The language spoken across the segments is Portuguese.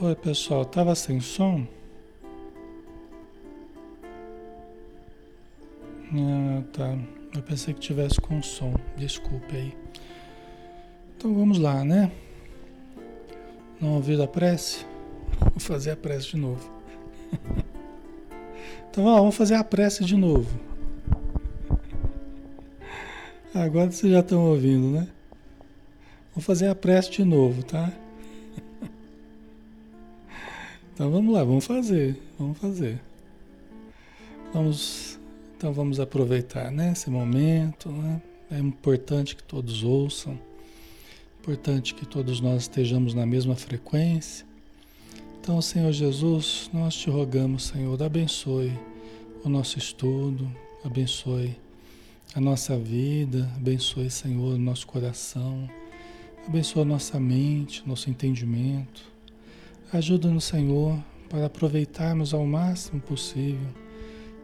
Oi, pessoal, tava sem som? Ah, tá. Eu pensei que tivesse com som. Desculpe aí. Então vamos lá, né? Não ouviram a prece? Vou fazer a prece de novo. Então ó, vamos fazer a prece de novo. Agora vocês já estão ouvindo, né? Vou fazer a prece de novo, tá? Então vamos lá, vamos fazer, vamos fazer. Vamos, então vamos aproveitar, né, esse momento, né? É importante que todos ouçam, importante que todos nós estejamos na mesma frequência. Então, Senhor Jesus, nós te rogamos, Senhor, abençoe o nosso estudo, abençoe a nossa vida, abençoe, Senhor, o nosso coração, abençoe a nossa mente, nosso entendimento. Ajuda-nos, Senhor, para aproveitarmos ao máximo possível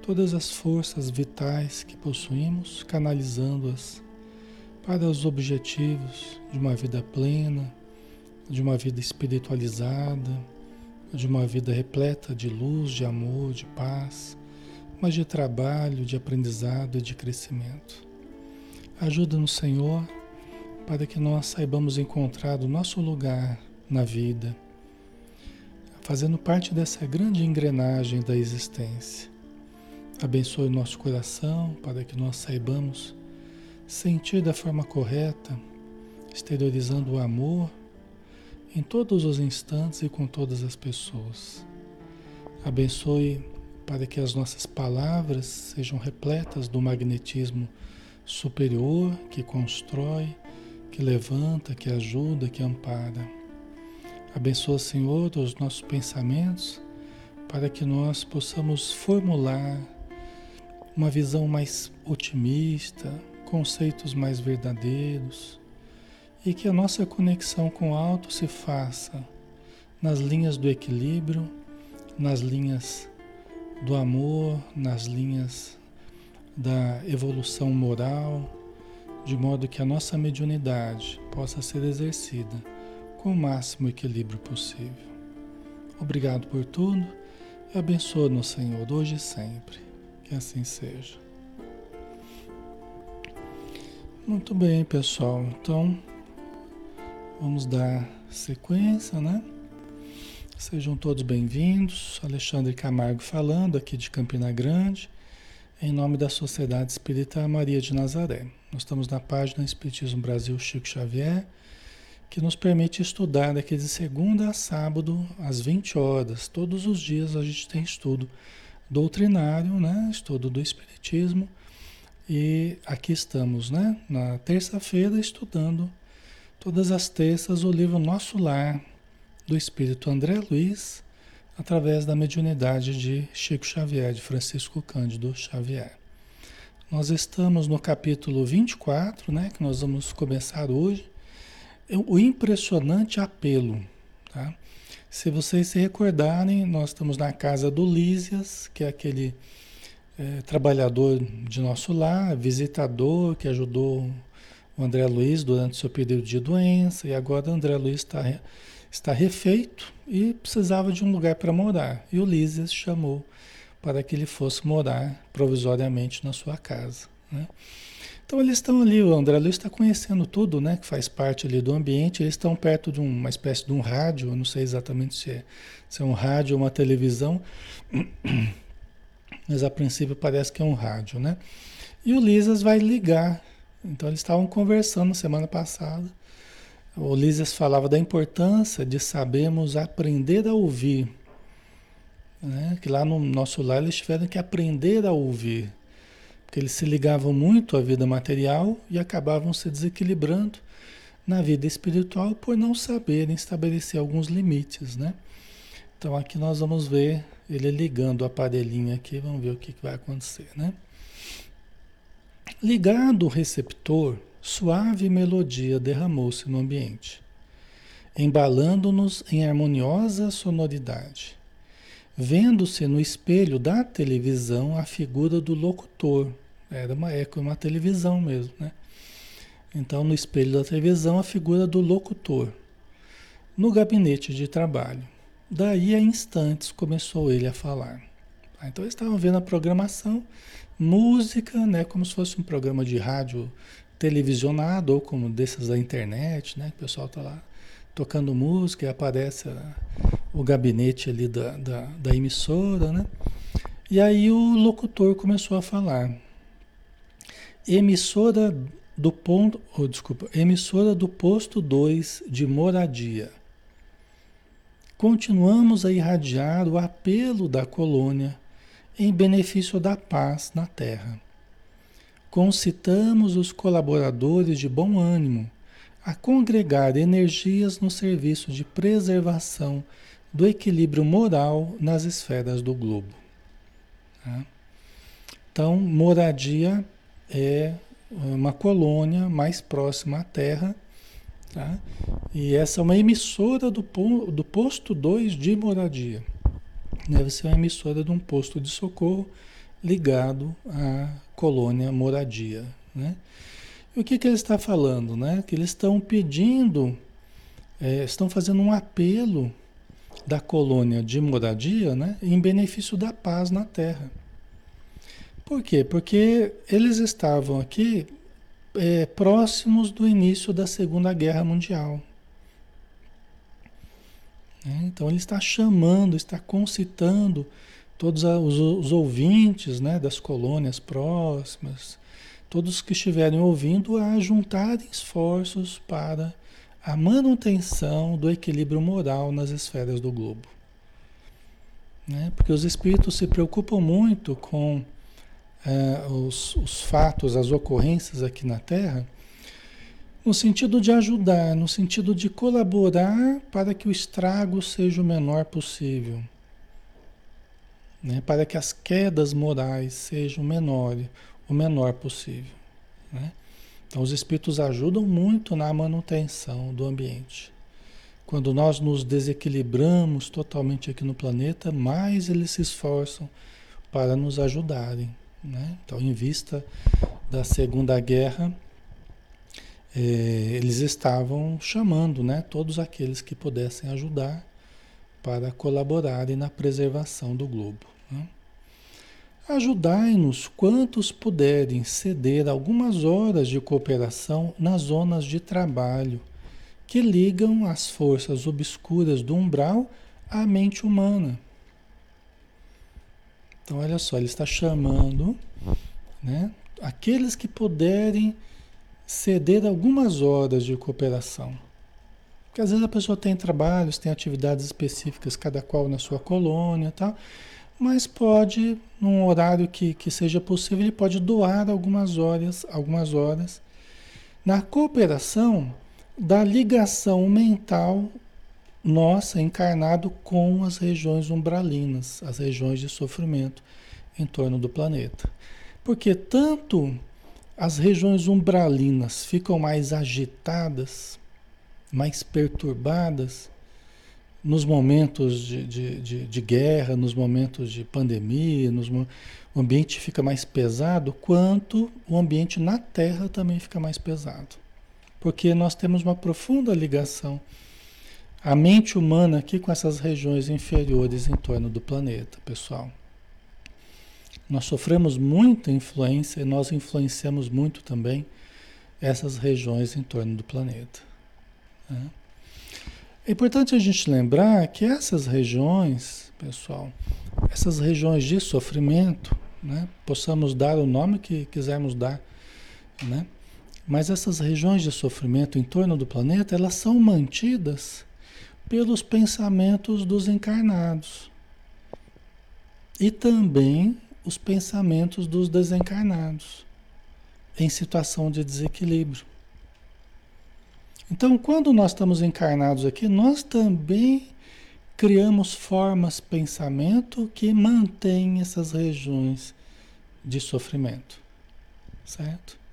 todas as forças vitais que possuímos, canalizando-as para os objetivos de uma vida plena, de uma vida espiritualizada, de uma vida repleta de luz, de amor, de paz, mas de trabalho, de aprendizado e de crescimento. Ajuda-nos, Senhor, para que nós saibamos encontrar o nosso lugar na vida fazendo parte dessa grande engrenagem da existência. Abençoe nosso coração para que nós saibamos sentir da forma correta, exteriorizando o amor em todos os instantes e com todas as pessoas. Abençoe para que as nossas palavras sejam repletas do magnetismo superior que constrói, que levanta, que ajuda, que ampara. Abençoa, Senhor, os nossos pensamentos para que nós possamos formular uma visão mais otimista, conceitos mais verdadeiros e que a nossa conexão com o alto se faça nas linhas do equilíbrio, nas linhas do amor, nas linhas da evolução moral, de modo que a nossa mediunidade possa ser exercida com o máximo equilíbrio possível. Obrigado por tudo e abençoa-nos, Senhor, hoje e sempre. Que assim seja. Muito bem, pessoal. Então, vamos dar sequência, né? Sejam todos bem-vindos. Alexandre Camargo falando aqui de Campina Grande, em nome da Sociedade Espírita Maria de Nazaré. Nós estamos na página Espiritismo Brasil Chico Xavier que nos permite estudar daqui de segunda a sábado, às 20 horas. Todos os dias a gente tem estudo doutrinário, né? estudo do Espiritismo. E aqui estamos, né? Na terça-feira, estudando todas as terças o livro Nosso Lar, do Espírito André Luiz, através da mediunidade de Chico Xavier, de Francisco Cândido Xavier. Nós estamos no capítulo 24, né? Que nós vamos começar hoje o impressionante apelo. Tá? Se vocês se recordarem, nós estamos na casa do Lísias, que é aquele é, trabalhador de nosso lar, visitador, que ajudou o André Luiz durante seu período de doença, e agora o André Luiz está, está refeito e precisava de um lugar para morar. E o Lísias chamou para que ele fosse morar provisoriamente na sua casa. Né? Então eles estão ali, o André Luiz está conhecendo tudo, né? Que faz parte ali do ambiente. Eles estão perto de uma espécie de um rádio, eu não sei exatamente se é, se é um rádio ou uma televisão, mas a princípio parece que é um rádio, né? E o Lisas vai ligar. Então eles estavam conversando semana passada. O Lisas falava da importância de sabermos aprender a ouvir. Né? Que lá no nosso lar eles tiveram que aprender a ouvir que eles se ligavam muito à vida material e acabavam se desequilibrando na vida espiritual por não saberem estabelecer alguns limites, né? Então aqui nós vamos ver ele ligando o aparelhinho aqui, vamos ver o que, vai acontecer, né? Ligado o receptor, suave melodia derramou-se no ambiente, embalando-nos em harmoniosa sonoridade. Vendo-se no espelho da televisão a figura do locutor, era uma, é uma televisão mesmo, né? Então, no espelho da televisão, a figura do locutor. No gabinete de trabalho, Daí a instantes começou ele a falar. Então eles estavam vendo a programação, música, né, como se fosse um programa de rádio televisionado ou como desses da internet, né, o pessoal está lá tocando música e aparece a, o gabinete ali da, da, da emissora, né? E aí o locutor começou a falar. Emissora do ponto, oh, desculpa, emissora do posto 2 de moradia. Continuamos a irradiar o apelo da colônia em benefício da paz na Terra. Concitamos os colaboradores de bom ânimo a congregar energias no serviço de preservação do equilíbrio moral nas esferas do globo. Tá? Então, moradia é uma colônia mais próxima à Terra, tá? e essa é uma emissora do, do posto 2 de moradia deve ser uma emissora de um posto de socorro ligado à colônia moradia. Né? E o que, que ele está falando? Né? Que eles estão pedindo, é, estão fazendo um apelo da colônia de moradia né, em benefício da paz na Terra. Por quê? Porque eles estavam aqui é, próximos do início da Segunda Guerra Mundial. Né? Então ele está chamando, está concitando todos os, os ouvintes né, das colônias próximas, todos que estiverem ouvindo, a juntarem esforços para a manutenção do equilíbrio moral nas esferas do globo. Né? Porque os espíritos se preocupam muito com eh, os, os fatos, as ocorrências aqui na Terra no sentido de ajudar, no sentido de colaborar para que o estrago seja o menor possível. Né? Para que as quedas morais sejam menor, o menor possível. Né? Então, os espíritos ajudam muito na manutenção do ambiente. Quando nós nos desequilibramos totalmente aqui no planeta, mais eles se esforçam para nos ajudarem. Né? Então, em vista da Segunda Guerra, é, eles estavam chamando né, todos aqueles que pudessem ajudar para colaborarem na preservação do globo. Né? Ajudai-nos quantos puderem ceder algumas horas de cooperação nas zonas de trabalho que ligam as forças obscuras do umbral à mente humana. Então, olha só, ele está chamando né, aqueles que puderem ceder algumas horas de cooperação. Porque às vezes a pessoa tem trabalhos, tem atividades específicas, cada qual na sua colônia e tal, mas pode, num horário que, que seja possível, ele pode doar algumas horas, algumas horas na cooperação da ligação mental nossa encarnado com as regiões umbralinas, as regiões de sofrimento em torno do planeta. Porque tanto as regiões umbralinas ficam mais agitadas, mais perturbadas nos momentos de, de, de, de guerra, nos momentos de pandemia, nos, o ambiente fica mais pesado, quanto o ambiente na Terra também fica mais pesado. Porque nós temos uma profunda ligação, a mente humana aqui com essas regiões inferiores em torno do planeta, pessoal. Nós sofremos muita influência e nós influenciamos muito também essas regiões em torno do planeta. Né? É importante a gente lembrar que essas regiões, pessoal, essas regiões de sofrimento, né, possamos dar o nome que quisermos dar, né? Mas essas regiões de sofrimento em torno do planeta, elas são mantidas pelos pensamentos dos encarnados. E também os pensamentos dos desencarnados em situação de desequilíbrio. Então, quando nós estamos encarnados aqui, nós também criamos formas pensamento que mantêm essas regiões de sofrimento, certo?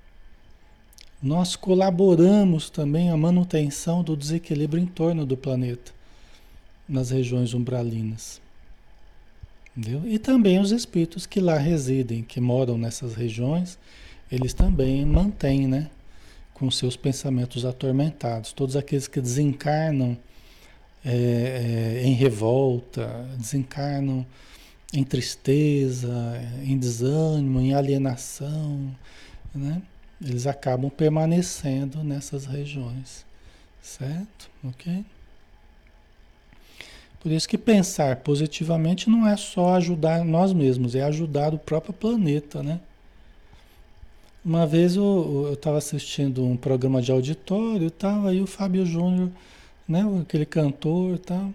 Nós colaboramos também à manutenção do desequilíbrio em torno do planeta, nas regiões umbralinas. Entendeu? E também os espíritos que lá residem, que moram nessas regiões, eles também mantêm, né? Com seus pensamentos atormentados. Todos aqueles que desencarnam é, é, em revolta, desencarnam em tristeza, em desânimo, em alienação, né? Eles acabam permanecendo nessas regiões, certo? Ok? Por isso que pensar positivamente não é só ajudar nós mesmos, é ajudar o próprio planeta, né? Uma vez eu estava assistindo um programa de auditório e tal, aí o Fábio Júnior, né, aquele cantor e tal,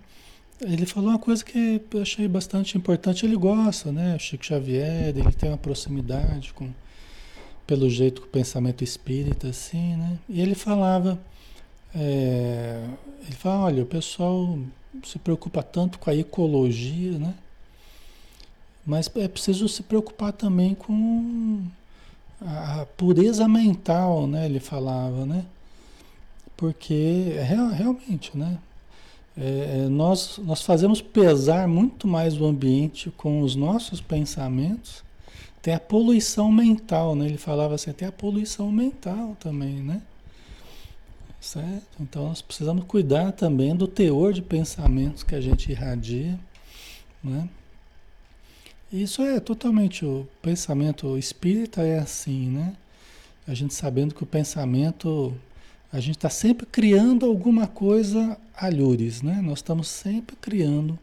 ele falou uma coisa que eu achei bastante importante, ele gosta, né, Chico Xavier, ele tem uma proximidade com, pelo jeito com o pensamento espírita, assim, né, e ele falava, é, ele fala, olha, o pessoal se preocupa tanto com a ecologia, né, mas é preciso se preocupar também com a pureza mental, né? Ele falava, né? Porque real, realmente, né? É, é, nós, nós fazemos pesar muito mais o ambiente com os nossos pensamentos. Tem a poluição mental, né? Ele falava assim, tem a poluição mental também, né? Certo? Então nós precisamos cuidar também do teor de pensamentos que a gente irradia, né? Isso é totalmente o pensamento espírita é assim, né? A gente sabendo que o pensamento, a gente está sempre criando alguma coisa alhures, né? Nós estamos sempre criando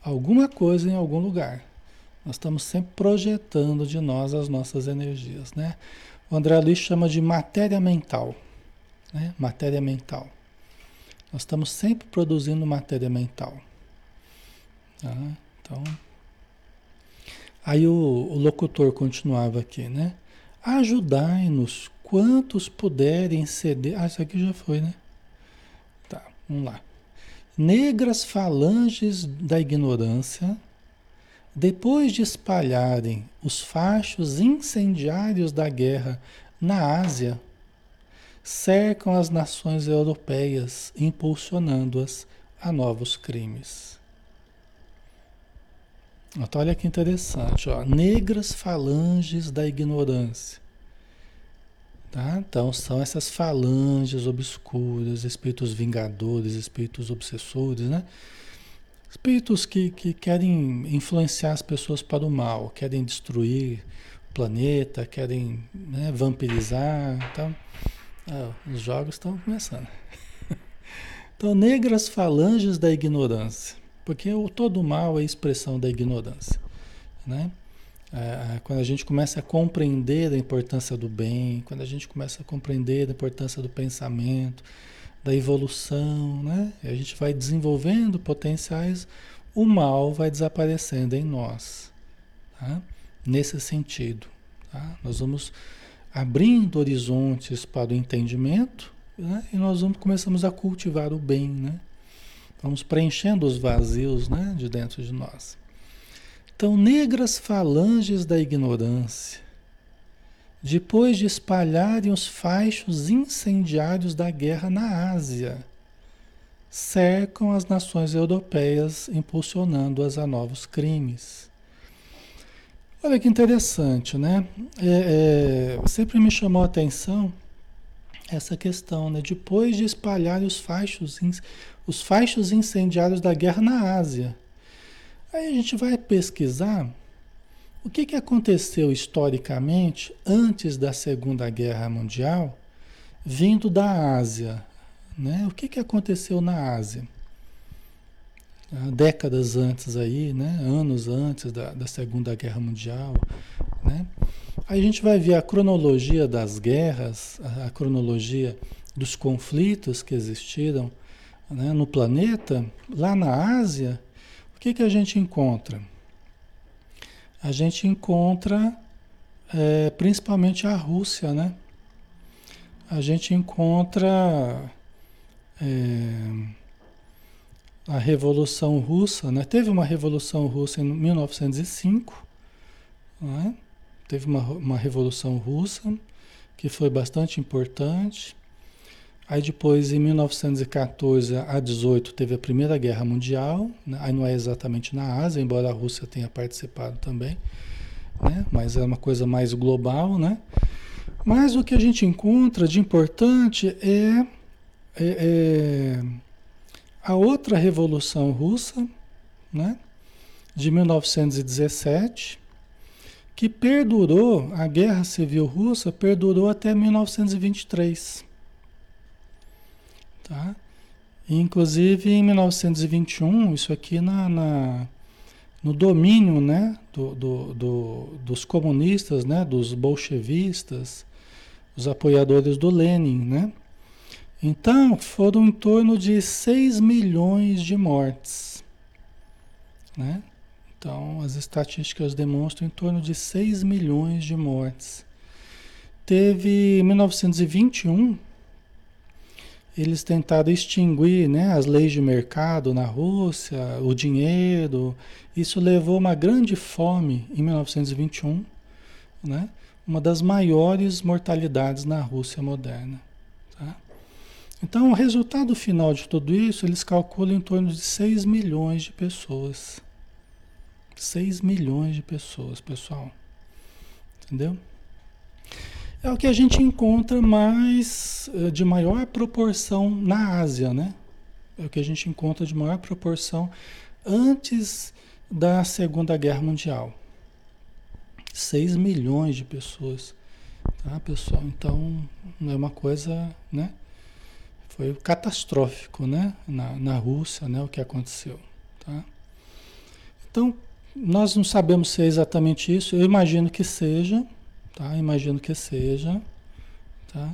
alguma coisa em algum lugar. Nós estamos sempre projetando de nós as nossas energias, né? O André Luiz chama de matéria mental, né? Matéria mental. Nós estamos sempre produzindo matéria mental. Tá? Então, Aí o, o locutor continuava aqui, né? Ajudai-nos quantos puderem ceder. Ah, isso aqui já foi, né? Tá, vamos lá. Negras falanges da ignorância, depois de espalharem os fachos incendiários da guerra na Ásia, cercam as nações europeias, impulsionando-as a novos crimes. Então, olha que interessante, ó. negras falanges da ignorância. Tá? Então, são essas falanges obscuras, espíritos vingadores, espíritos obsessores, né? Espíritos que, que querem influenciar as pessoas para o mal, querem destruir o planeta, querem né, vampirizar. Então, ah, os jogos estão começando. Então, negras falanges da ignorância. Porque o todo mal é expressão da ignorância. Né? É, quando a gente começa a compreender a importância do bem, quando a gente começa a compreender a importância do pensamento, da evolução, né? a gente vai desenvolvendo potenciais, o mal vai desaparecendo em nós. Tá? Nesse sentido. Tá? Nós vamos abrindo horizontes para o entendimento né? e nós vamos, começamos a cultivar o bem. Né? Vamos preenchendo os vazios né, de dentro de nós. Então, negras falanges da ignorância, depois de espalharem os faixos incendiários da guerra na Ásia, cercam as nações europeias, impulsionando-as a novos crimes. Olha que interessante, né? É, é, sempre me chamou a atenção essa questão, né? Depois de espalhar os faixos, os faixos incendiários da guerra na Ásia. Aí a gente vai pesquisar o que, que aconteceu historicamente antes da Segunda Guerra Mundial, vindo da Ásia. Né? O que, que aconteceu na Ásia? Décadas antes aí, né? anos antes da, da Segunda Guerra Mundial. Né? Aí a gente vai ver a cronologia das guerras, a, a cronologia dos conflitos que existiram né, no planeta, lá na Ásia, o que, que a gente encontra? A gente encontra é, principalmente a Rússia, né? A gente encontra é, a Revolução Russa, né? Teve uma Revolução Russa em 1905, né? Teve uma, uma Revolução Russa que foi bastante importante. Aí depois, em 1914 a 18, teve a Primeira Guerra Mundial. Né? Aí não é exatamente na Ásia, embora a Rússia tenha participado também. Né? Mas é uma coisa mais global, né? Mas o que a gente encontra de importante é, é, é a outra Revolução Russa, né? de 1917, que perdurou, a Guerra Civil Russa perdurou até 1923. Tá? Inclusive em 1921, isso aqui na, na no domínio né, do, do, do, dos comunistas, né, dos bolchevistas, os apoiadores do Lenin. Né? Então foram em torno de 6 milhões de mortes. Né? Então, as estatísticas demonstram em torno de 6 milhões de mortes. Teve em 1921, eles tentaram extinguir né, as leis de mercado na Rússia, o dinheiro. Isso levou uma grande fome em 1921, né? uma das maiores mortalidades na Rússia moderna. Tá? Então, o resultado final de tudo isso, eles calculam em torno de 6 milhões de pessoas. 6 milhões de pessoas, pessoal. Entendeu? É o que a gente encontra mais eh, de maior proporção na Ásia, né? É o que a gente encontra de maior proporção antes da Segunda Guerra Mundial. 6 milhões de pessoas, tá, pessoal? Então, é uma coisa, né? Foi catastrófico, né? Na, na Rússia, né? O que aconteceu, tá? Então, nós não sabemos se é exatamente isso, eu imagino que seja, tá? Imagino que seja, tá?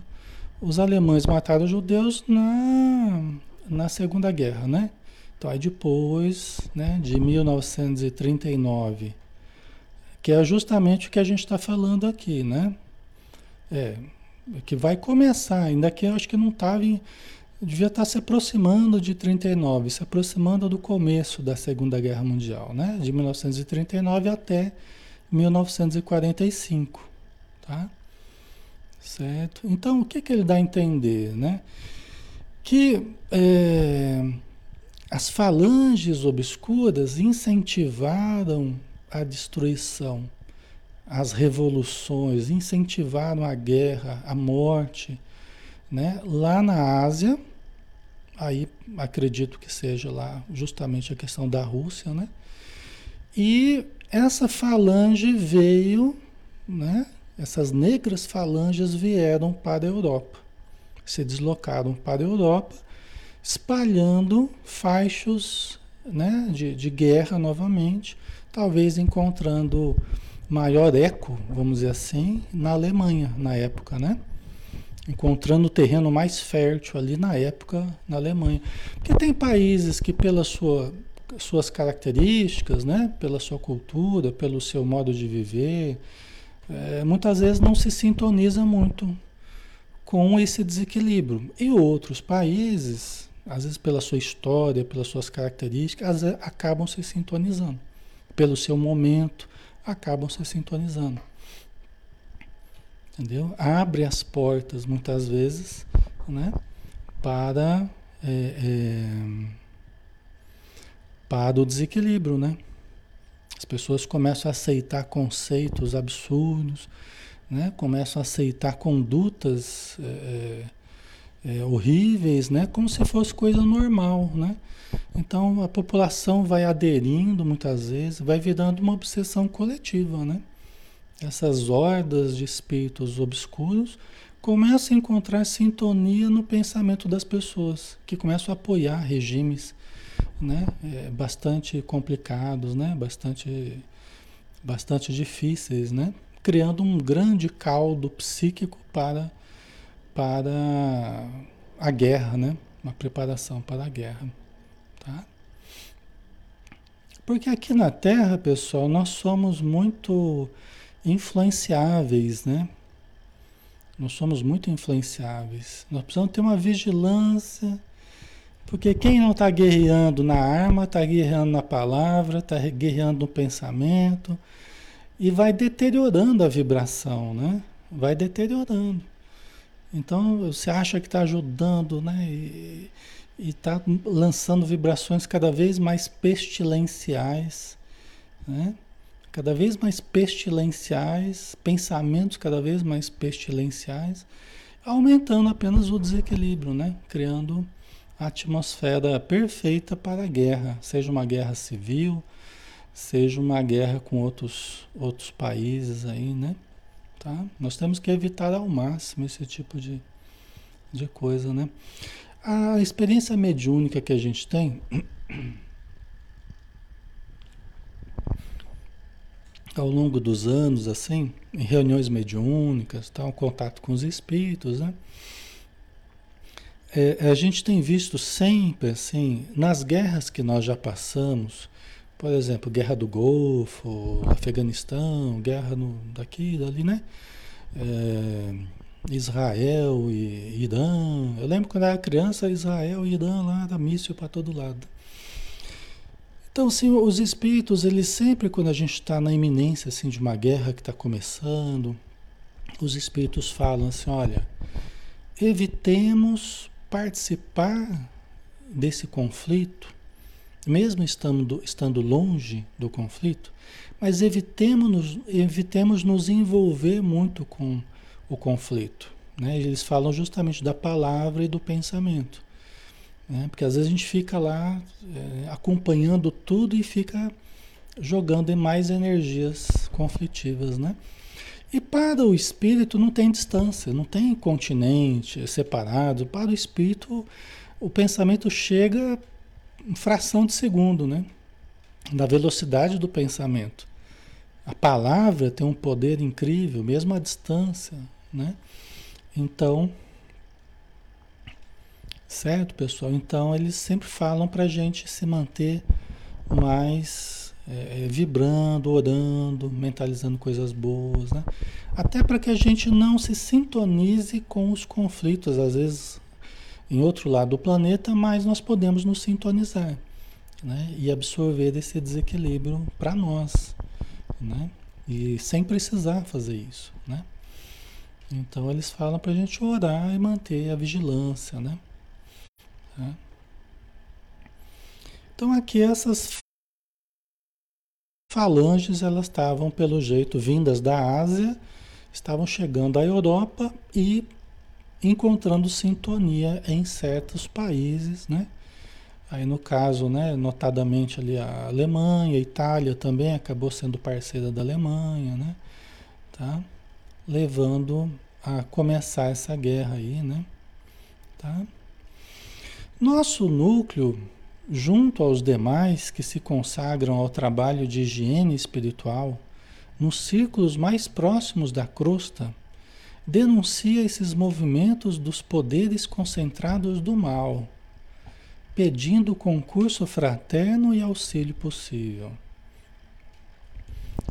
Os alemães mataram os judeus na, na Segunda Guerra, né? Então aí depois, né, de 1939, que é justamente o que a gente está falando aqui, né? É, que vai começar, ainda que eu acho que não estava em devia estar se aproximando de 39, se aproximando do começo da Segunda Guerra Mundial, né? De 1939 até 1945, tá? Certo? Então, o que, que ele dá a entender, né? Que é, as falanges obscuras incentivaram a destruição, as revoluções, incentivaram a guerra, a morte, né? Lá na Ásia, Aí acredito que seja lá justamente a questão da Rússia, né? E essa falange veio, né? Essas negras falanges vieram para a Europa, se deslocaram para a Europa, espalhando faixos né, de, de guerra novamente, talvez encontrando maior eco, vamos dizer assim, na Alemanha na época, né? encontrando o terreno mais fértil ali na época na Alemanha. Porque tem países que pela sua suas características, né, pela sua cultura, pelo seu modo de viver, é, muitas vezes não se sintoniza muito com esse desequilíbrio. E outros países, às vezes pela sua história, pelas suas características, acabam se sintonizando. Pelo seu momento, acabam se sintonizando entendeu? Abre as portas muitas vezes, né? Para é, é, para o desequilíbrio, né? As pessoas começam a aceitar conceitos absurdos, né? Começam a aceitar condutas é, é, horríveis, né? Como se fosse coisa normal, né? Então a população vai aderindo muitas vezes, vai virando uma obsessão coletiva, né? essas hordas de espíritos obscuros começam a encontrar sintonia no pensamento das pessoas, que começam a apoiar regimes né, é, bastante complicados, né, bastante, bastante difíceis, né, criando um grande caldo psíquico para, para a guerra, né, uma preparação para a guerra. Tá? Porque aqui na Terra, pessoal, nós somos muito influenciáveis, né? Nós somos muito influenciáveis. Nós precisamos ter uma vigilância, porque quem não está guerreando na arma, está guerreando na palavra, está guerreando no pensamento, e vai deteriorando a vibração, né? Vai deteriorando. Então você acha que está ajudando, né? E está lançando vibrações cada vez mais pestilenciais, né? cada vez mais pestilenciais, pensamentos cada vez mais pestilenciais, aumentando apenas o desequilíbrio, né? Criando atmosfera perfeita para a guerra, seja uma guerra civil, seja uma guerra com outros, outros países aí, né? Tá? Nós temos que evitar ao máximo esse tipo de, de coisa, né? A experiência mediúnica que a gente tem ao longo dos anos, assim, em reuniões mediúnicas, um contato com os espíritos, né? É, a gente tem visto sempre, assim, nas guerras que nós já passamos, por exemplo, guerra do Golfo, Afeganistão, guerra no, daqui, dali, né? É, Israel e Irã. Eu lembro quando eu era criança, Israel e Irã lá, da míssil para todo lado. Então, assim, os espíritos, eles sempre, quando a gente está na iminência assim, de uma guerra que está começando, os espíritos falam assim: olha, evitemos participar desse conflito, mesmo estando, estando longe do conflito, mas evitemos, evitemos nos envolver muito com o conflito. Né? Eles falam justamente da palavra e do pensamento. Né? Porque às vezes a gente fica lá é, acompanhando tudo e fica jogando em mais energias conflitivas, né? E para o espírito não tem distância, não tem continente separado. Para o espírito, o pensamento chega em fração de segundo, né? Da velocidade do pensamento. A palavra tem um poder incrível, mesmo à distância, né? Então, certo, pessoal? Então, eles sempre falam para a gente se manter mais é, é, vibrando, orando, mentalizando coisas boas, né? Até para que a gente não se sintonize com os conflitos, às vezes em outro lado do planeta, mas nós podemos nos sintonizar, né? E absorver esse desequilíbrio para nós, né? E sem precisar fazer isso, né? Então eles falam para a gente orar e manter a vigilância, né? Tá? Então aqui essas falanges elas estavam pelo jeito vindas da Ásia, estavam chegando à Europa e encontrando sintonia em certos países, né? Aí no caso, né, notadamente ali a Alemanha, a Itália também acabou sendo parceira da Alemanha, né? Tá? Levando a começar essa guerra aí, né? Tá? Nosso núcleo junto aos demais que se consagram ao trabalho de higiene espiritual, nos círculos mais próximos da crosta, denuncia esses movimentos dos poderes concentrados do mal, pedindo concurso fraterno e auxílio possível.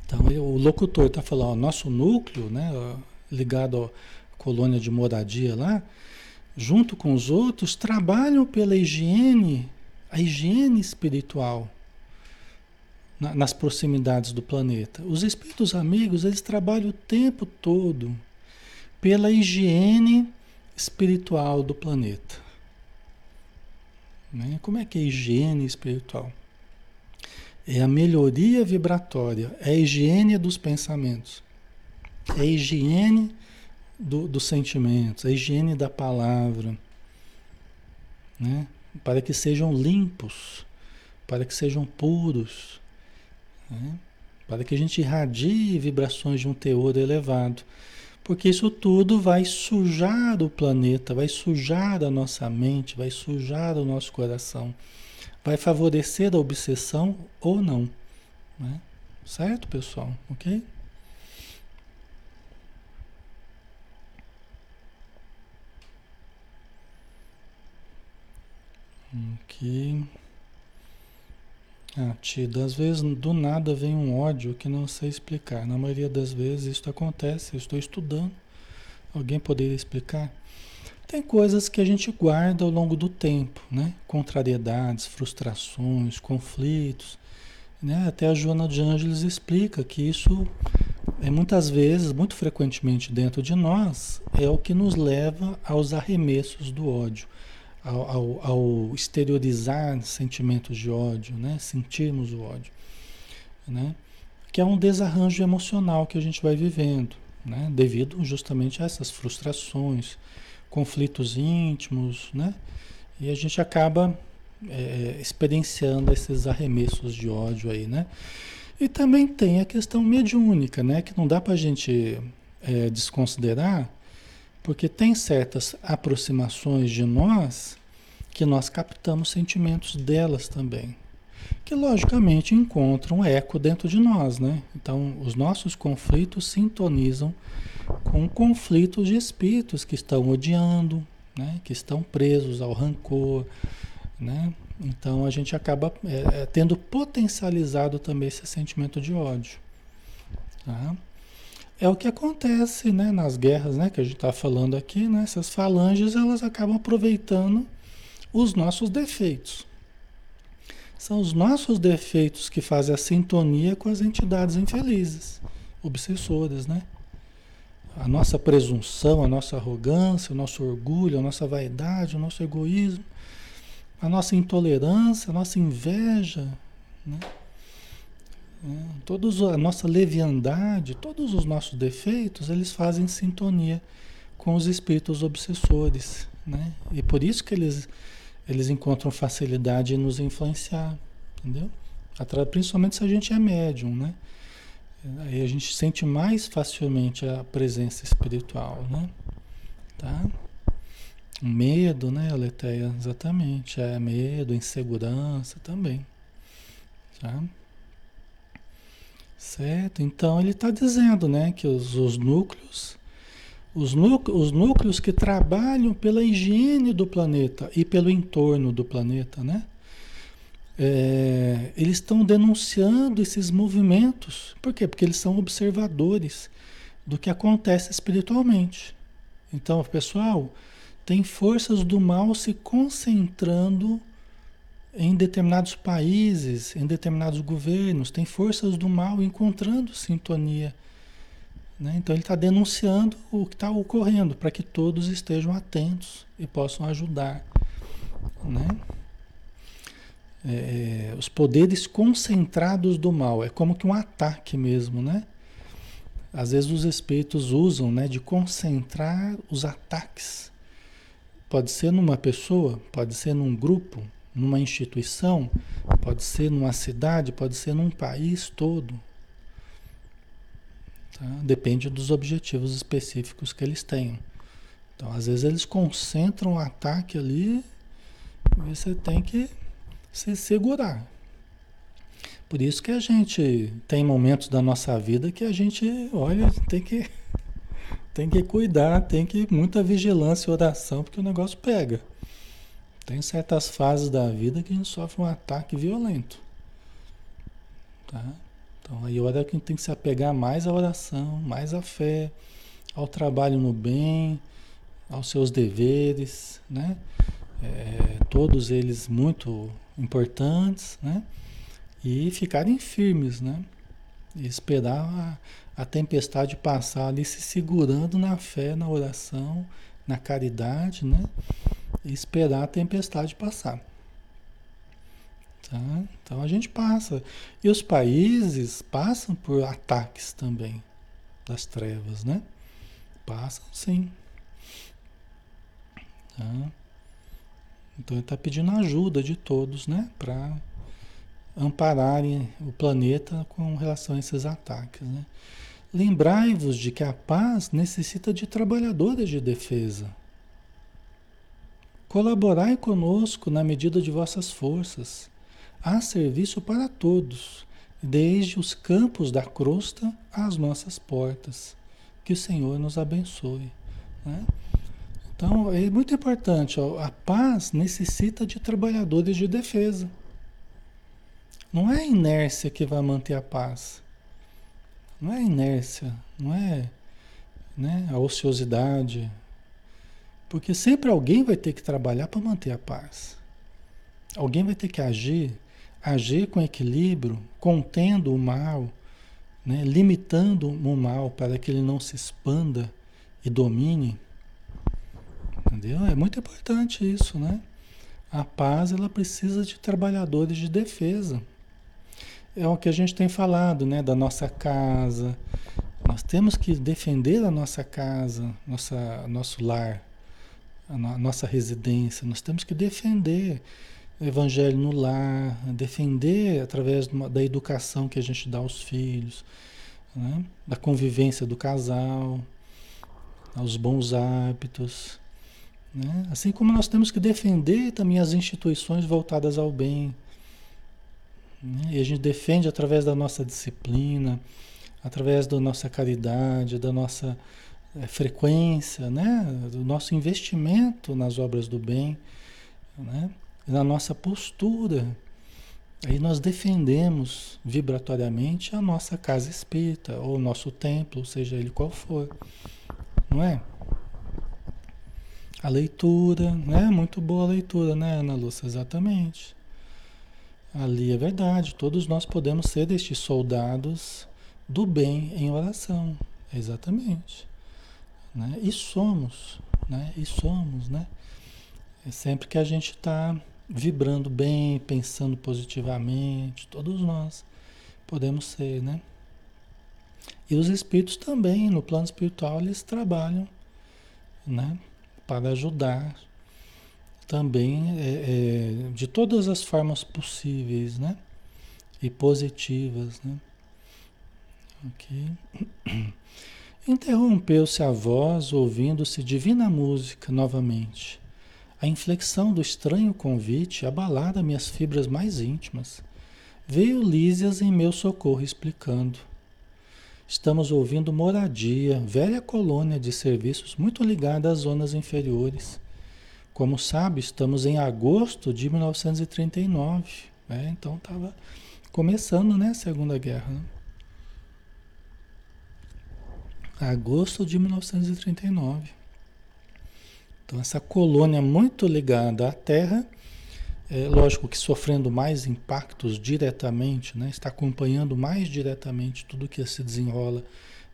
Então, o locutor está falando, ó, nosso núcleo, né, ligado à colônia de moradia lá, junto com os outros, trabalham pela higiene a higiene espiritual na, nas proximidades do planeta. Os espíritos amigos, eles trabalham o tempo todo pela higiene espiritual do planeta. Né? Como é que é a higiene espiritual? É a melhoria vibratória, é a higiene dos pensamentos, é a higiene do, dos sentimentos, a higiene da palavra. Né? Para que sejam limpos, para que sejam puros, né? para que a gente irradie vibrações de um teor elevado. Porque isso tudo vai sujar o planeta, vai sujar a nossa mente, vai sujar o nosso coração, vai favorecer a obsessão ou não. Né? Certo, pessoal? Ok? Aqui. Ah, Tida, às vezes do nada vem um ódio que não sei explicar. Na maioria das vezes isso acontece, eu estou estudando. Alguém poderia explicar? Tem coisas que a gente guarda ao longo do tempo, né? Contrariedades, frustrações, conflitos. Né? Até a Joana de Ângeles explica que isso é muitas vezes, muito frequentemente dentro de nós, é o que nos leva aos arremessos do ódio ao, ao, ao, exteriorizar sentimentos de ódio, né? sentirmos o ódio, né? que é um desarranjo emocional que a gente vai vivendo, né? devido justamente a essas frustrações, conflitos íntimos, né? E a gente acaba é, experienciando esses arremessos de ódio aí, né? E também tem a questão mediúnica, né? Que não dá para a gente é, desconsiderar, porque tem certas aproximações de nós que nós captamos sentimentos delas também, que logicamente encontram eco dentro de nós, né? Então, os nossos conflitos sintonizam com conflitos de espíritos que estão odiando, né? Que estão presos ao rancor, né? Então a gente acaba é, é, tendo potencializado também esse sentimento de ódio. Tá? É o que acontece né, nas guerras né, que a gente está falando aqui, né? Essas falanges elas acabam aproveitando os nossos defeitos. São os nossos defeitos que fazem a sintonia com as entidades infelizes, obsessoras, né? A nossa presunção, a nossa arrogância, o nosso orgulho, a nossa vaidade, o nosso egoísmo a nossa intolerância, a nossa inveja, né? É, todos, a nossa leviandade, todos os nossos defeitos, eles fazem sintonia com os espíritos obsessores. Né? E por isso que eles, eles encontram facilidade em nos influenciar, entendeu? Principalmente se a gente é médium, né? Aí a gente sente mais facilmente a presença espiritual, né? Tá? Medo, né, Aleteia? Exatamente. É medo, insegurança também. Tá? Certo? Então ele está dizendo né, que os, os núcleos, os, núcleos, os núcleos que trabalham pela higiene do planeta e pelo entorno do planeta, né? É, eles estão denunciando esses movimentos. Por quê? Porque eles são observadores do que acontece espiritualmente. Então, pessoal, tem forças do mal se concentrando em determinados países, em determinados governos, tem forças do mal encontrando sintonia. Né? Então ele está denunciando o que está ocorrendo para que todos estejam atentos e possam ajudar. Né? É, é, os poderes concentrados do mal, é como que um ataque mesmo, né? Às vezes os espíritos usam né, de concentrar os ataques Pode ser numa pessoa, pode ser num grupo, numa instituição, pode ser numa cidade, pode ser num país todo. Tá? Depende dos objetivos específicos que eles tenham. Então, às vezes, eles concentram o ataque ali e você tem que se segurar. Por isso que a gente tem momentos da nossa vida que a gente, olha, tem que tem que cuidar, tem que muita vigilância e oração, porque o negócio pega. Tem certas fases da vida que a gente sofre um ataque violento. Tá? Então aí hora que a gente tem que se apegar mais à oração, mais à fé, ao trabalho no bem, aos seus deveres, né? É, todos eles muito importantes, né? E ficarem firmes, né? E esperar a, a tempestade passar ali se segurando na fé, na oração, na caridade, né? Esperar a tempestade passar. Tá? Então a gente passa. E os países passam por ataques também das trevas, né? Passam sim. Tá? Então ele está pedindo ajuda de todos, né? Para ampararem o planeta com relação a esses ataques, né? Lembrai-vos de que a paz necessita de trabalhadores de defesa. Colaborai conosco na medida de vossas forças. Há serviço para todos, desde os campos da crosta às nossas portas. Que o Senhor nos abençoe. Né? Então, é muito importante. Ó, a paz necessita de trabalhadores de defesa. Não é a inércia que vai manter a paz. Não é inércia, não é né, a ociosidade. Porque sempre alguém vai ter que trabalhar para manter a paz. Alguém vai ter que agir, agir com equilíbrio, contendo o mal, né, limitando o mal para que ele não se expanda e domine. Entendeu? É muito importante isso, né? A paz ela precisa de trabalhadores de defesa é o que a gente tem falado, né? Da nossa casa. Nós temos que defender a nossa casa, nossa, nosso lar. A nossa residência, nós temos que defender o evangelho no lar, defender através da educação que a gente dá aos filhos, né? da convivência do casal, aos bons hábitos. Né? Assim como nós temos que defender também as instituições voltadas ao bem. Né? E a gente defende através da nossa disciplina, através da nossa caridade, da nossa frequência, né? do nosso investimento nas obras do bem, né? na nossa postura. Aí nós defendemos vibratoriamente a nossa casa espírita, ou o nosso templo, seja ele qual for. Não é? A leitura, né? Muito boa a leitura, né, Ana Lúcia? Exatamente. Ali é verdade, todos nós podemos ser estes soldados do bem em oração. Exatamente. Né? E somos, né? E somos, né? É sempre que a gente está vibrando bem, pensando positivamente, todos nós podemos ser, né? E os espíritos também, no plano espiritual, eles trabalham, né? Para ajudar também é, é, de todas as formas possíveis, né? E positivas, né? Ok. Interrompeu-se a voz, ouvindo-se divina música novamente. A inflexão do estranho convite abalara minhas fibras mais íntimas. Veio Lísias em meu socorro explicando. Estamos ouvindo moradia, velha colônia de serviços muito ligada às zonas inferiores. Como sabe, estamos em agosto de 1939. Né? Então estava começando né, a Segunda Guerra. Né? Agosto de 1939. Então essa colônia muito ligada à Terra, é, lógico que sofrendo mais impactos diretamente, né, está acompanhando mais diretamente tudo que se desenrola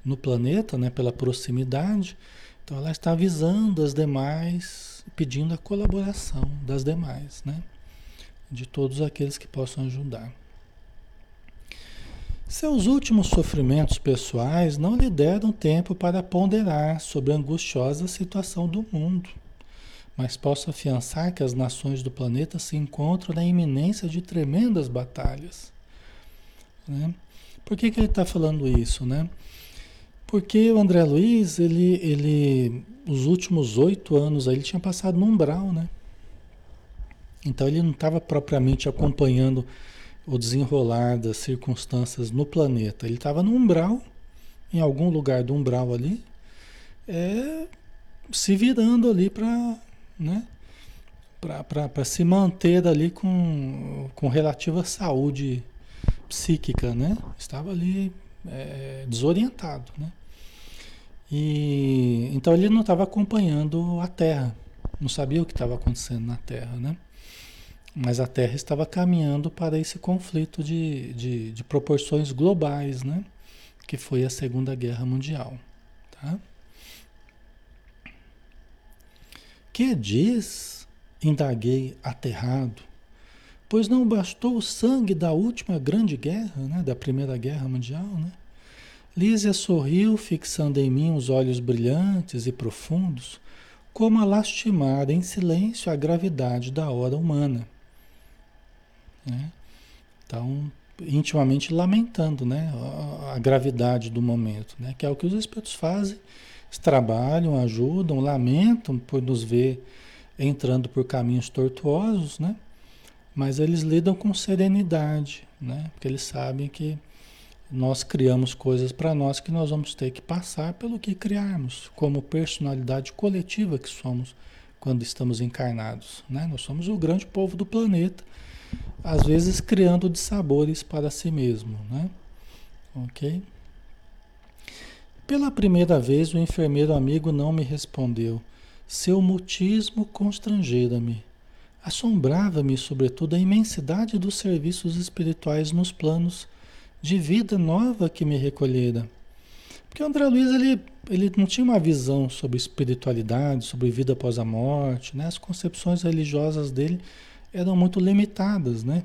no planeta, né, pela proximidade. Então ela está avisando as demais, pedindo a colaboração das demais, né, de todos aqueles que possam ajudar. Seus últimos sofrimentos pessoais não lhe deram tempo para ponderar sobre a angustiosa situação do mundo mas posso afiançar que as nações do planeta se encontram na iminência de tremendas batalhas. Né? Por que, que ele está falando isso? Né? Porque o André Luiz, ele, ele, os últimos oito anos, ele tinha passado no umbral, né? Então ele não estava propriamente acompanhando o desenrolar das circunstâncias no planeta. Ele estava no umbral, em algum lugar do umbral ali, é, se virando ali para né? Se manter ali com, com relativa saúde psíquica, né? Estava ali é, desorientado, né? E, então ele não estava acompanhando a Terra, não sabia o que estava acontecendo na Terra, né? Mas a Terra estava caminhando para esse conflito de, de, de proporções globais, né? Que foi a Segunda Guerra Mundial, tá? Que diz? Indaguei aterrado, pois não bastou o sangue da última grande guerra, né, da Primeira Guerra Mundial, né? Lísia sorriu, fixando em mim os olhos brilhantes e profundos, como a lastimar em silêncio a gravidade da hora humana. Né? Então, intimamente lamentando né, a, gravidade do momento, né? que é o que os espíritos fazem trabalham, ajudam, lamentam por nos ver entrando por caminhos tortuosos, né? Mas eles lidam com serenidade, né? Porque eles sabem que nós criamos coisas para nós que nós vamos ter que passar pelo que criarmos, como personalidade coletiva que somos quando estamos encarnados, né? Nós somos o grande povo do planeta, às vezes criando dissabores para si mesmo, né? Ok? Pela primeira vez, o enfermeiro amigo não me respondeu. Seu mutismo constrangera-me. Assombrava-me, sobretudo, a imensidade dos serviços espirituais nos planos de vida nova que me recolhera. Porque o André Luiz ele, ele não tinha uma visão sobre espiritualidade, sobre vida após a morte, né? As concepções religiosas dele eram muito limitadas, né?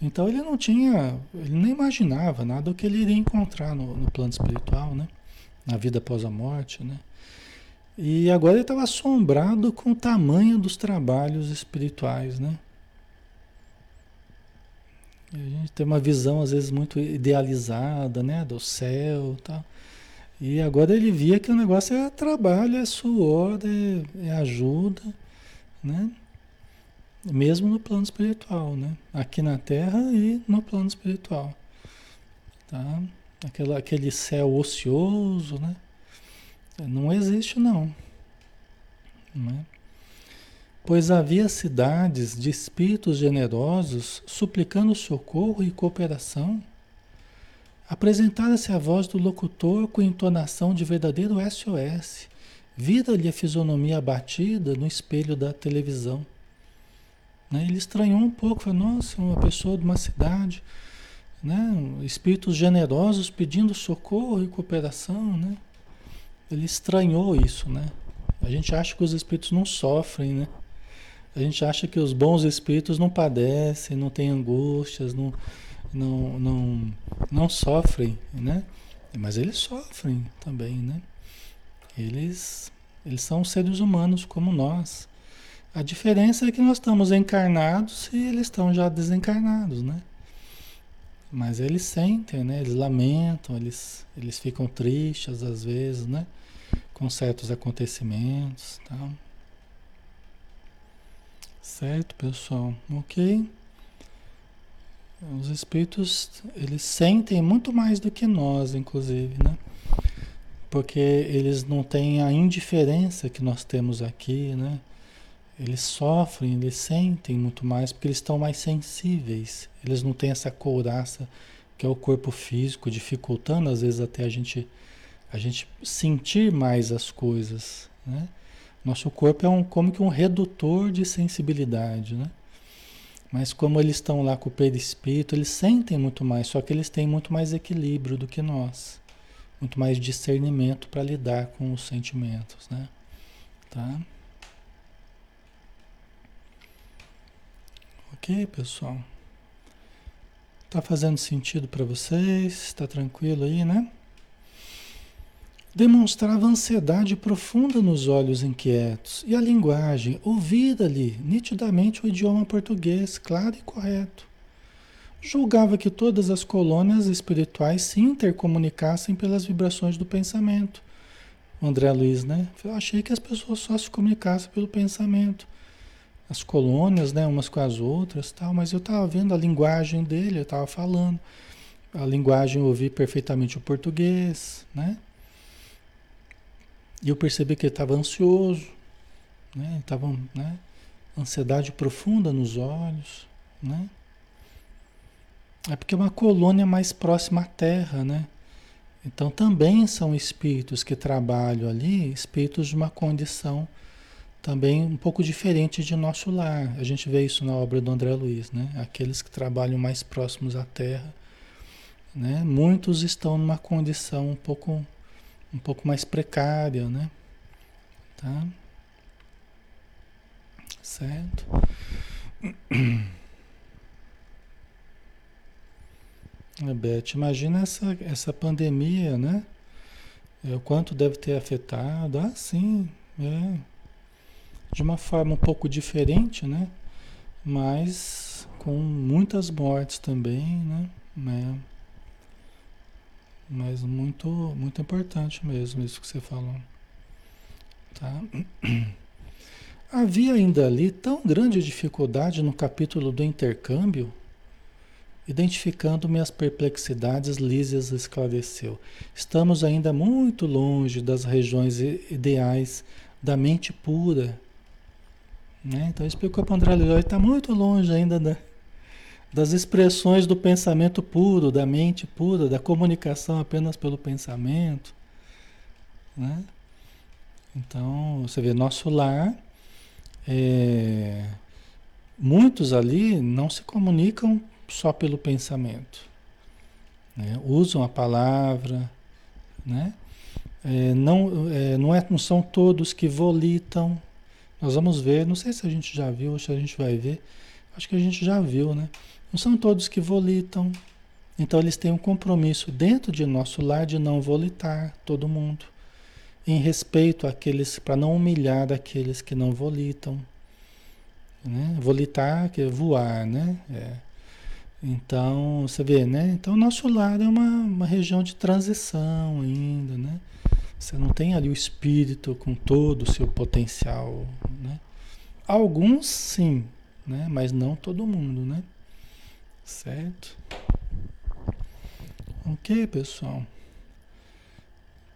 Então ele não tinha, ele nem imaginava nada do que ele iria encontrar no, no plano espiritual, né? na vida após a morte, né? E agora ele estava assombrado com o tamanho dos trabalhos espirituais, né? A gente tem uma visão, às vezes, muito idealizada, né? Do céu e tal. E agora ele via que o negócio é trabalho, é suor, é, é ajuda, né? Mesmo no plano espiritual, né? Aqui na Terra e no plano espiritual. Tá? Aquela, aquele céu ocioso, né? Não existe não. não é? Pois havia cidades de espíritos generosos suplicando socorro e cooperação. Apresentara-se a voz do locutor com entonação de verdadeiro SOS. Vira-lhe a fisionomia abatida no espelho da televisão. Né? Ele estranhou um pouco, falou, nossa, uma pessoa de uma cidade, né? espíritos generosos pedindo socorro e cooperação. Né? Ele estranhou isso. Né? A gente acha que os espíritos não sofrem, né? A gente acha que os bons espíritos não padecem, não têm angústias, não, não, não, não sofrem, né? Mas eles sofrem também, né? Eles, eles são seres humanos como nós. A diferença é que nós estamos encarnados e eles estão já desencarnados, né? Mas eles sentem, né? Eles lamentam, eles, eles ficam tristes às vezes, né? Com certos acontecimentos, tal. Certo, pessoal? Ok? Os espíritos, eles sentem muito mais do que nós, inclusive, né? Porque eles não têm a indiferença que nós temos aqui, né? Eles sofrem, eles sentem muito mais porque eles estão mais sensíveis. Eles não têm essa couraça que é o corpo físico, dificultando às vezes até a gente a gente sentir mais as coisas, né? Nosso corpo é um como que um redutor de sensibilidade, né? Mas como eles estão lá com o perispírito, eles sentem muito mais, só que eles têm muito mais equilíbrio do que nós. Muito mais discernimento para lidar com os sentimentos, né? Tá? Ok, pessoal? Tá fazendo sentido para vocês? Está tranquilo aí, né? Demonstrava ansiedade profunda nos olhos inquietos e a linguagem, ouvida-lhe nitidamente o idioma português, claro e correto. Julgava que todas as colônias espirituais se intercomunicassem pelas vibrações do pensamento. André Luiz, né? Eu achei que as pessoas só se comunicassem pelo pensamento as colônias, né, umas com as outras, tal, mas eu estava vendo a linguagem dele, eu estava falando. A linguagem eu ouvi perfeitamente o português, né? E eu percebi que ele estava ansioso, né? Estava, né? Ansiedade profunda nos olhos, né? É porque é uma colônia mais próxima à Terra, né? Então também são espíritos que trabalham ali, espíritos de uma condição também um pouco diferente de nosso lar. A gente vê isso na obra do André Luiz, né? Aqueles que trabalham mais próximos à Terra, né? Muitos estão numa condição um pouco um pouco mais precária, né? Tá? Certo? É, Beth, imagina essa, essa pandemia, né? É, o quanto deve ter afetado. Ah, sim, é de uma forma um pouco diferente, né? Mas com muitas mortes também, né? né? Mas muito, muito importante mesmo isso que você falou. Tá? Havia ainda ali tão grande dificuldade no capítulo do intercâmbio, identificando minhas perplexidades, Lísias esclareceu. Estamos ainda muito longe das regiões ideais da mente pura né? Então explicou para o André Leroy, está muito longe ainda da, das expressões do pensamento puro, da mente pura, da comunicação apenas pelo pensamento. Né? Então, você vê, nosso lar, é, muitos ali não se comunicam só pelo pensamento. Né? Usam a palavra, né? É, não, é, não, é, não são todos que volitam, nós vamos ver, não sei se a gente já viu, se a gente vai ver. Acho que a gente já viu, né? Não são todos que volitam. Então eles têm um compromisso dentro de nosso lar de não volitar todo mundo. em respeito àqueles, para não humilhar aqueles que não volitam. Né? Volitar, que é voar, né? É. Então, você vê, né? Então, nosso lar é uma, uma região de transição ainda, né? Você não tem ali o espírito com todo o seu potencial, né? Alguns sim, né? Mas não todo mundo, né? Certo? Ok, pessoal.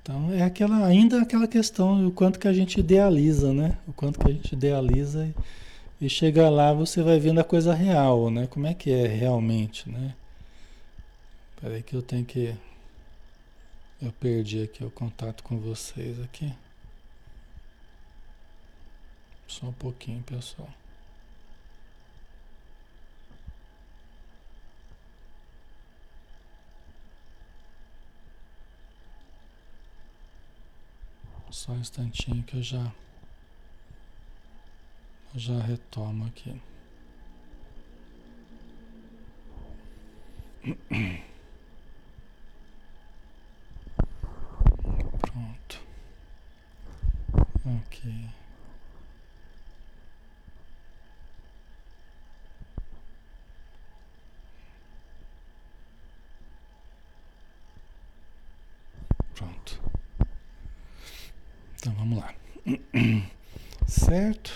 Então é aquela ainda aquela questão do quanto que a gente idealiza, né? O quanto que a gente idealiza e, e chega lá você vai vendo a coisa real, né? Como é que é realmente, né? Peraí que eu tenho que eu perdi aqui o contato com vocês aqui. Só um pouquinho, pessoal. Só um instantinho que eu já eu já retomo aqui. Pronto. Ok. Então vamos lá. Certo?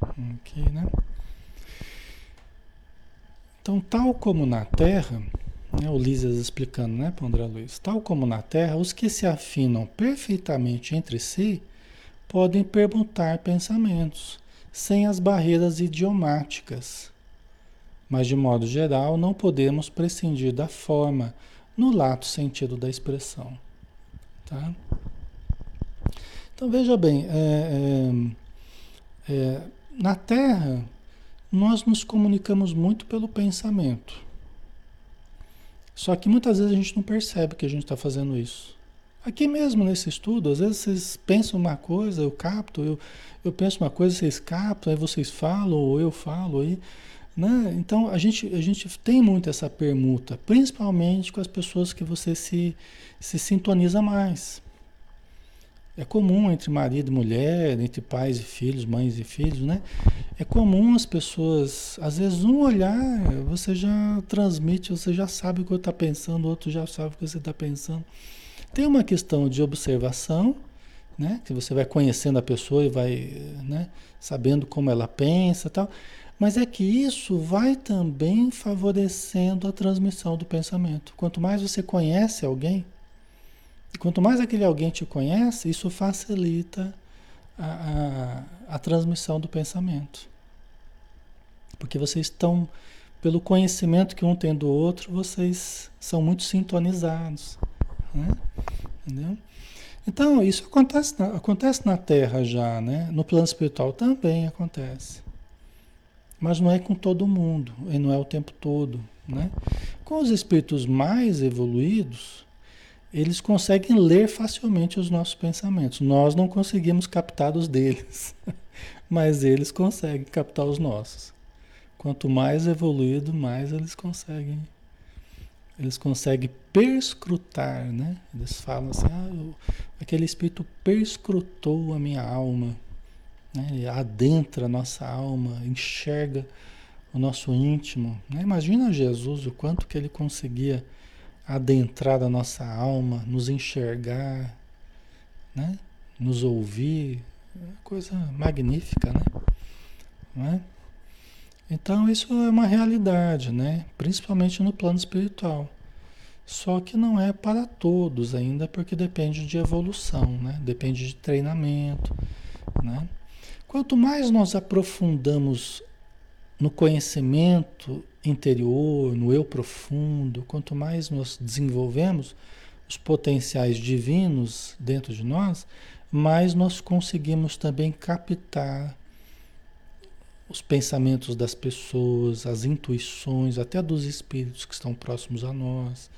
Aqui, né? Então, tal como na Terra, né, Lísias explicando, né, para André Luiz, tal como na Terra, os que se afinam perfeitamente entre si podem perguntar pensamentos, sem as barreiras idiomáticas. Mas, de modo geral, não podemos prescindir da forma no lato sentido da expressão. Tá? Então veja bem, é, é, é, na Terra nós nos comunicamos muito pelo pensamento. Só que muitas vezes a gente não percebe que a gente está fazendo isso. Aqui mesmo nesse estudo, às vezes vocês pensam uma coisa, eu capto, eu, eu penso uma coisa, vocês captam, aí vocês falam, ou eu falo aí. Né? Então a gente, a gente tem muito essa permuta, principalmente com as pessoas que você se, se sintoniza mais. É comum entre marido e mulher, entre pais e filhos, mães e filhos, né? É comum as pessoas, às vezes, um olhar, você já transmite, você já sabe o que está pensando, o outro já sabe o que você está pensando. Tem uma questão de observação, né? Que você vai conhecendo a pessoa e vai, né? Sabendo como ela pensa, tal. Mas é que isso vai também favorecendo a transmissão do pensamento. Quanto mais você conhece alguém, quanto mais aquele alguém te conhece, isso facilita a, a, a transmissão do pensamento. Porque vocês estão, pelo conhecimento que um tem do outro, vocês são muito sintonizados. Né? Entendeu? Então, isso acontece na, acontece na Terra já, né? No plano espiritual também acontece. Mas não é com todo mundo, e não é o tempo todo. Né? Com os espíritos mais evoluídos, eles conseguem ler facilmente os nossos pensamentos. Nós não conseguimos captar os deles, mas eles conseguem captar os nossos. Quanto mais evoluído, mais eles conseguem. Eles conseguem perscrutar, né? Eles falam assim: ah, eu, aquele espírito perscrutou a minha alma. Né? Ele adentra a nossa alma, enxerga o nosso íntimo. Né? Imagina Jesus, o quanto que ele conseguia adentrar a nossa alma, nos enxergar, né? nos ouvir. Coisa magnífica, né? né? Então isso é uma realidade, né? principalmente no plano espiritual. Só que não é para todos ainda, porque depende de evolução, né? depende de treinamento. Né? Quanto mais nós aprofundamos no conhecimento interior, no eu profundo, quanto mais nós desenvolvemos os potenciais divinos dentro de nós, mais nós conseguimos também captar os pensamentos das pessoas, as intuições, até dos espíritos que estão próximos a nós,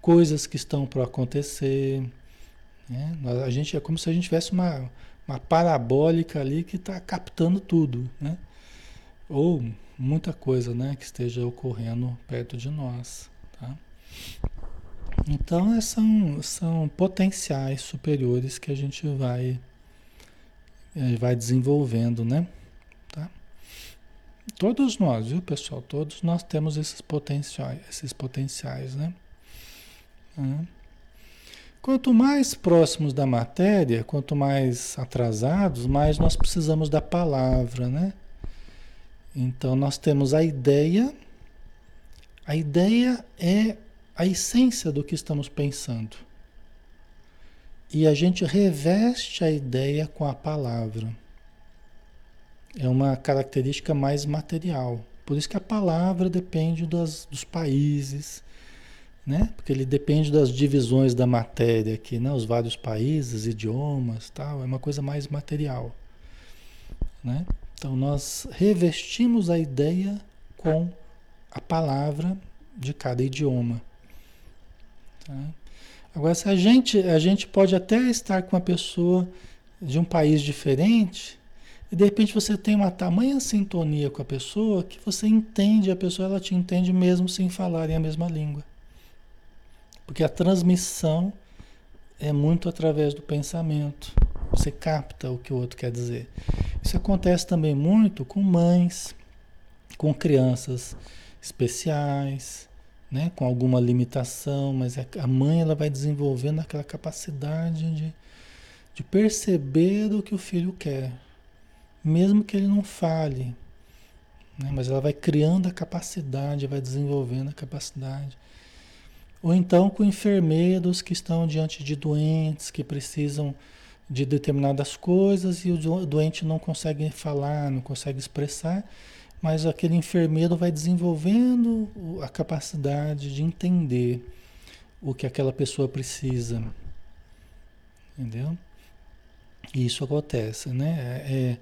coisas que estão para acontecer. Né? A gente é como se a gente tivesse uma, uma parabólica ali que está captando tudo, né? Ou muita coisa, né, que esteja ocorrendo perto de nós, tá? Então é, são, são potenciais superiores que a gente vai, é, vai desenvolvendo, né? Tá? Todos nós, viu pessoal? Todos nós temos esses potenciais, esses potenciais, né? Quanto mais próximos da matéria, quanto mais atrasados, mais nós precisamos da palavra, né? Então nós temos a ideia. A ideia é a essência do que estamos pensando. E a gente reveste a ideia com a palavra. É uma característica mais material. Por isso que a palavra depende das, dos países, né? Porque ele depende das divisões da matéria aqui, né? Os vários países, idiomas, tal, é uma coisa mais material, né? Então nós revestimos a ideia com a palavra de cada idioma. Tá? Agora, se a gente, a gente pode até estar com uma pessoa de um país diferente, e de repente você tem uma tamanha sintonia com a pessoa que você entende a pessoa, ela te entende mesmo sem falarem a mesma língua. Porque a transmissão é muito através do pensamento. Você capta o que o outro quer dizer. Isso acontece também muito com mães, com crianças especiais, né, com alguma limitação, mas é a mãe ela vai desenvolvendo aquela capacidade de, de perceber o que o filho quer, mesmo que ele não fale, né, mas ela vai criando a capacidade, vai desenvolvendo a capacidade. Ou então com enfermeiros que estão diante de doentes que precisam de determinadas coisas e o doente não consegue falar, não consegue expressar mas aquele enfermeiro vai desenvolvendo a capacidade de entender o que aquela pessoa precisa. Entendeu? E isso acontece, né?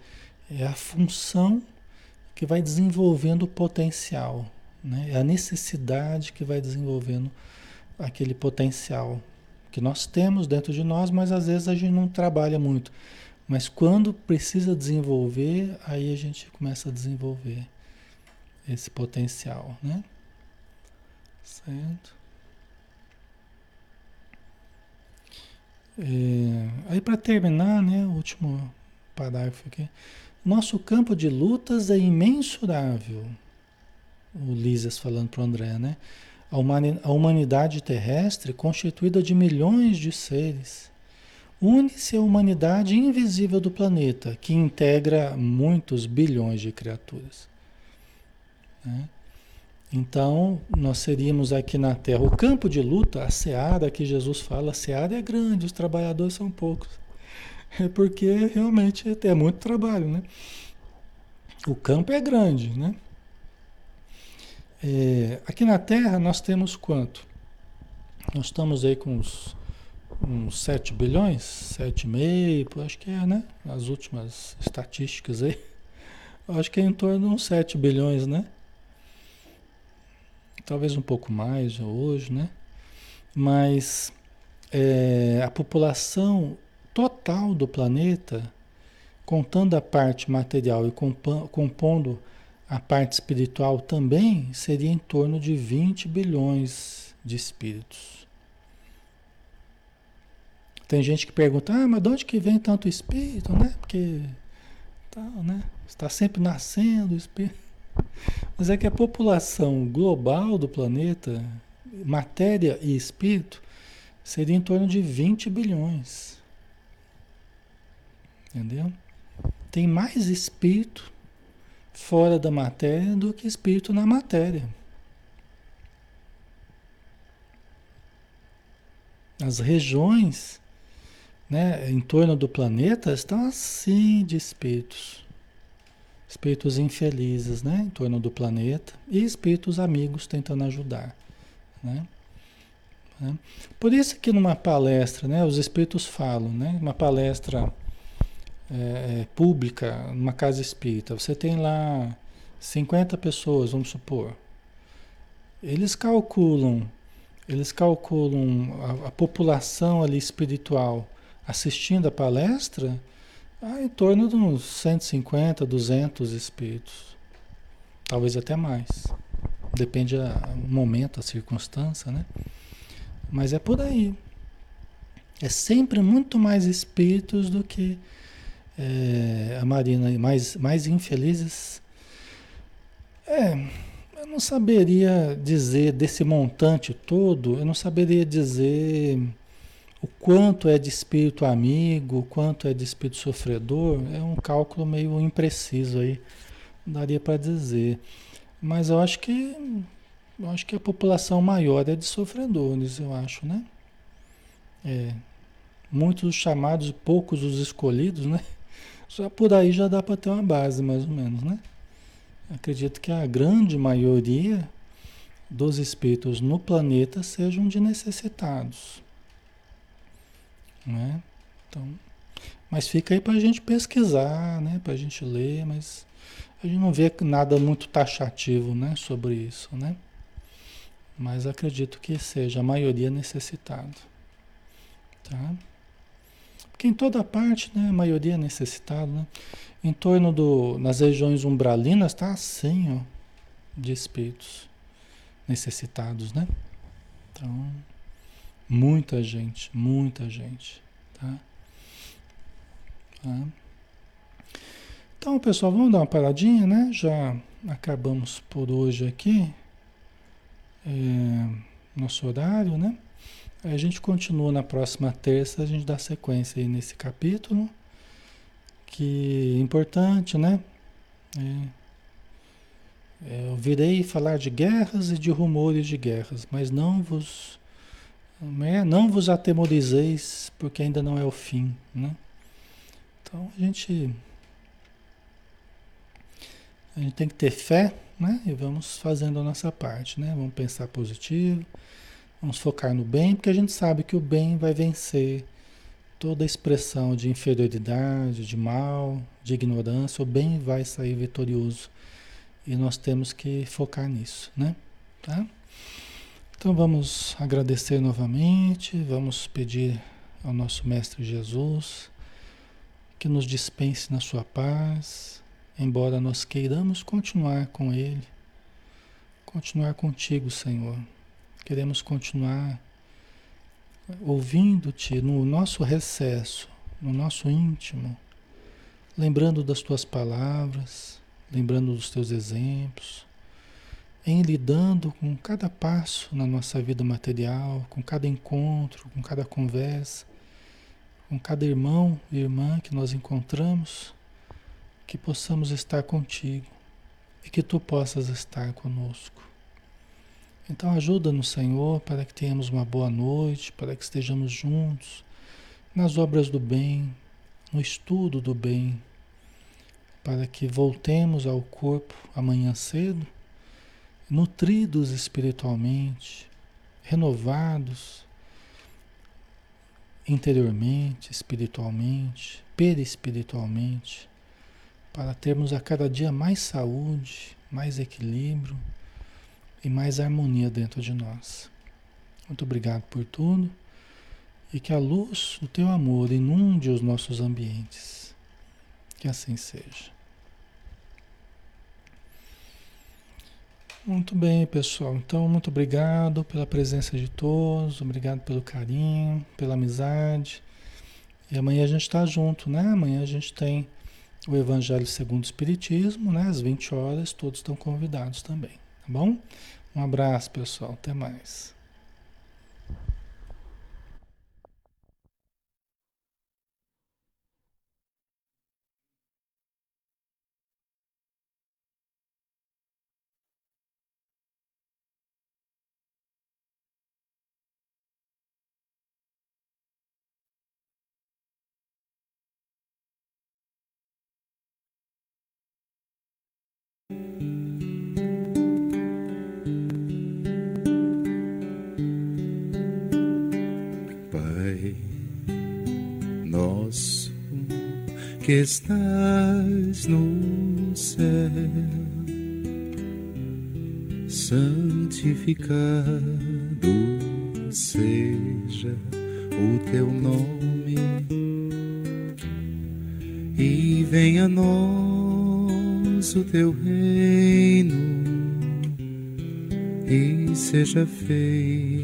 É, é, é a função que vai desenvolvendo o potencial, né? É a necessidade que vai desenvolvendo aquele potencial que nós temos dentro de nós, mas às vezes a gente não trabalha muito. Mas quando precisa desenvolver, aí a gente começa a desenvolver esse potencial, né? Certo? É, aí para terminar, né, o último parágrafo aqui. Nosso campo de lutas é imensurável. O Lísias falando para o André, né? A humanidade terrestre, constituída de milhões de seres, une-se à humanidade invisível do planeta, que integra muitos bilhões de criaturas. Né? Então, nós seríamos aqui na Terra, o campo de luta, a seara que Jesus fala, a seara é grande, os trabalhadores são poucos. É porque realmente é muito trabalho, né? O campo é grande, né? É, aqui na Terra nós temos quanto? Nós estamos aí com uns uns 7 bilhões, 7,5, acho que é, né? As últimas estatísticas aí. Acho que é em torno de uns 7 bilhões, né? Talvez um pouco mais hoje, né? Mas é, a população total do planeta, contando a parte material e compondo a parte espiritual também, seria em torno de 20 bilhões de espíritos. Tem gente que pergunta, ah, mas de onde que vem tanto espírito, né? Porque tá, né? está sempre nascendo o espírito. Mas é que a população global do planeta, matéria e espírito, seria em torno de 20 bilhões. Entendeu? Tem mais espírito fora da matéria do que espírito na matéria. As regiões né, em torno do planeta estão assim de espíritos. Espíritos infelizes, né, em torno do planeta e espíritos amigos tentando ajudar, né? né? Por isso que numa palestra, né, os espíritos falam, né, uma palestra é, é pública, numa casa espírita, você tem lá 50 pessoas, vamos supor. Eles calculam, eles calculam a, a população ali espiritual assistindo a palestra, há em torno de uns 150, 200 espíritos. Talvez até mais. Depende do momento, a circunstância, né? Mas é por aí. É sempre muito mais espíritos do que é, a Marina, mais, mais infelizes. É, eu não saberia dizer desse montante todo, eu não saberia dizer o quanto é de espírito amigo, o quanto é de espírito sofredor. É um cálculo meio impreciso aí, daria para dizer. Mas eu acho que eu acho que a população maior é de sofredores, eu acho, né? É, muitos os chamados, poucos os escolhidos, né? Só por aí já dá para ter uma base, mais ou menos, né? Acredito que a grande maioria dos espíritos no planeta sejam de necessitados, né? Então, mas fica aí para a gente pesquisar, né? Para a gente ler, mas a gente não vê nada muito taxativo, né? Sobre isso, né? Mas acredito que seja a maioria necessitado. Tá? Porque em toda parte, né, a maioria é necessitado, né? Em torno do, nas regiões umbralinas está assim, ó, de espíritos necessitados, né? Então, muita gente, muita gente, tá? tá? Então, pessoal, vamos dar uma paradinha, né? Já acabamos por hoje aqui é, nosso horário, né? A gente continua na próxima terça, a gente dá sequência aí nesse capítulo, que é importante, né? É, é, eu virei falar de guerras e de rumores de guerras, mas não vos é, não vos atemorizeis, porque ainda não é o fim, né? Então a gente a gente tem que ter fé né? E vamos fazendo a nossa parte, né? Vamos pensar positivo, vamos focar no bem, porque a gente sabe que o bem vai vencer toda expressão de inferioridade, de mal, de ignorância, o bem vai sair vitorioso. E nós temos que focar nisso, né? Tá? Então vamos agradecer novamente, vamos pedir ao nosso Mestre Jesus que nos dispense na sua paz, embora nós queiramos continuar com Ele, continuar contigo, Senhor. Queremos continuar ouvindo-te no nosso recesso, no nosso íntimo, lembrando das tuas palavras, lembrando dos teus exemplos, em lidando com cada passo na nossa vida material, com cada encontro, com cada conversa, com cada irmão e irmã que nós encontramos que possamos estar contigo e que tu possas estar conosco. Então ajuda-nos, Senhor, para que tenhamos uma boa noite, para que estejamos juntos nas obras do bem, no estudo do bem, para que voltemos ao corpo amanhã cedo, nutridos espiritualmente, renovados interiormente, espiritualmente, perispiritualmente para termos a cada dia mais saúde, mais equilíbrio e mais harmonia dentro de nós. Muito obrigado por tudo e que a luz do teu amor inunde os nossos ambientes. Que assim seja. Muito bem, pessoal. Então, muito obrigado pela presença de todos, obrigado pelo carinho, pela amizade. E amanhã a gente está junto, né? Amanhã a gente tem o Evangelho segundo o Espiritismo, né? Às 20 horas, todos estão convidados também, tá bom? Um abraço, pessoal. Até mais. Que estás no céu, santificado seja o teu nome, e venha a nós o teu reino, e seja feita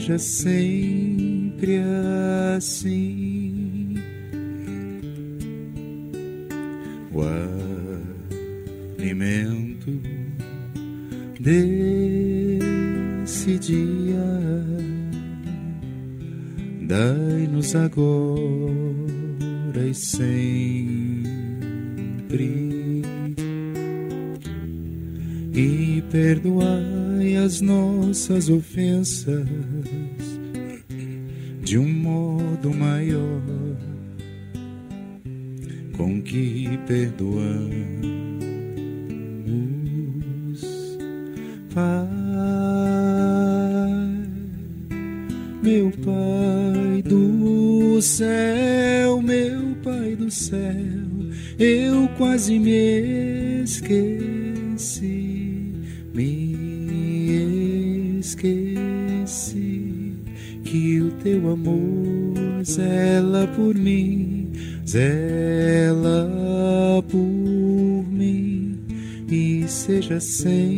seja sempre assim. O alimento desse dia dai-nos agora e sempre e as nossas ofensas de um modo maior com que perdoamos, Pai, meu Pai do céu, meu Pai do céu, eu quase me esqueci por mim, zela por mim e seja sempre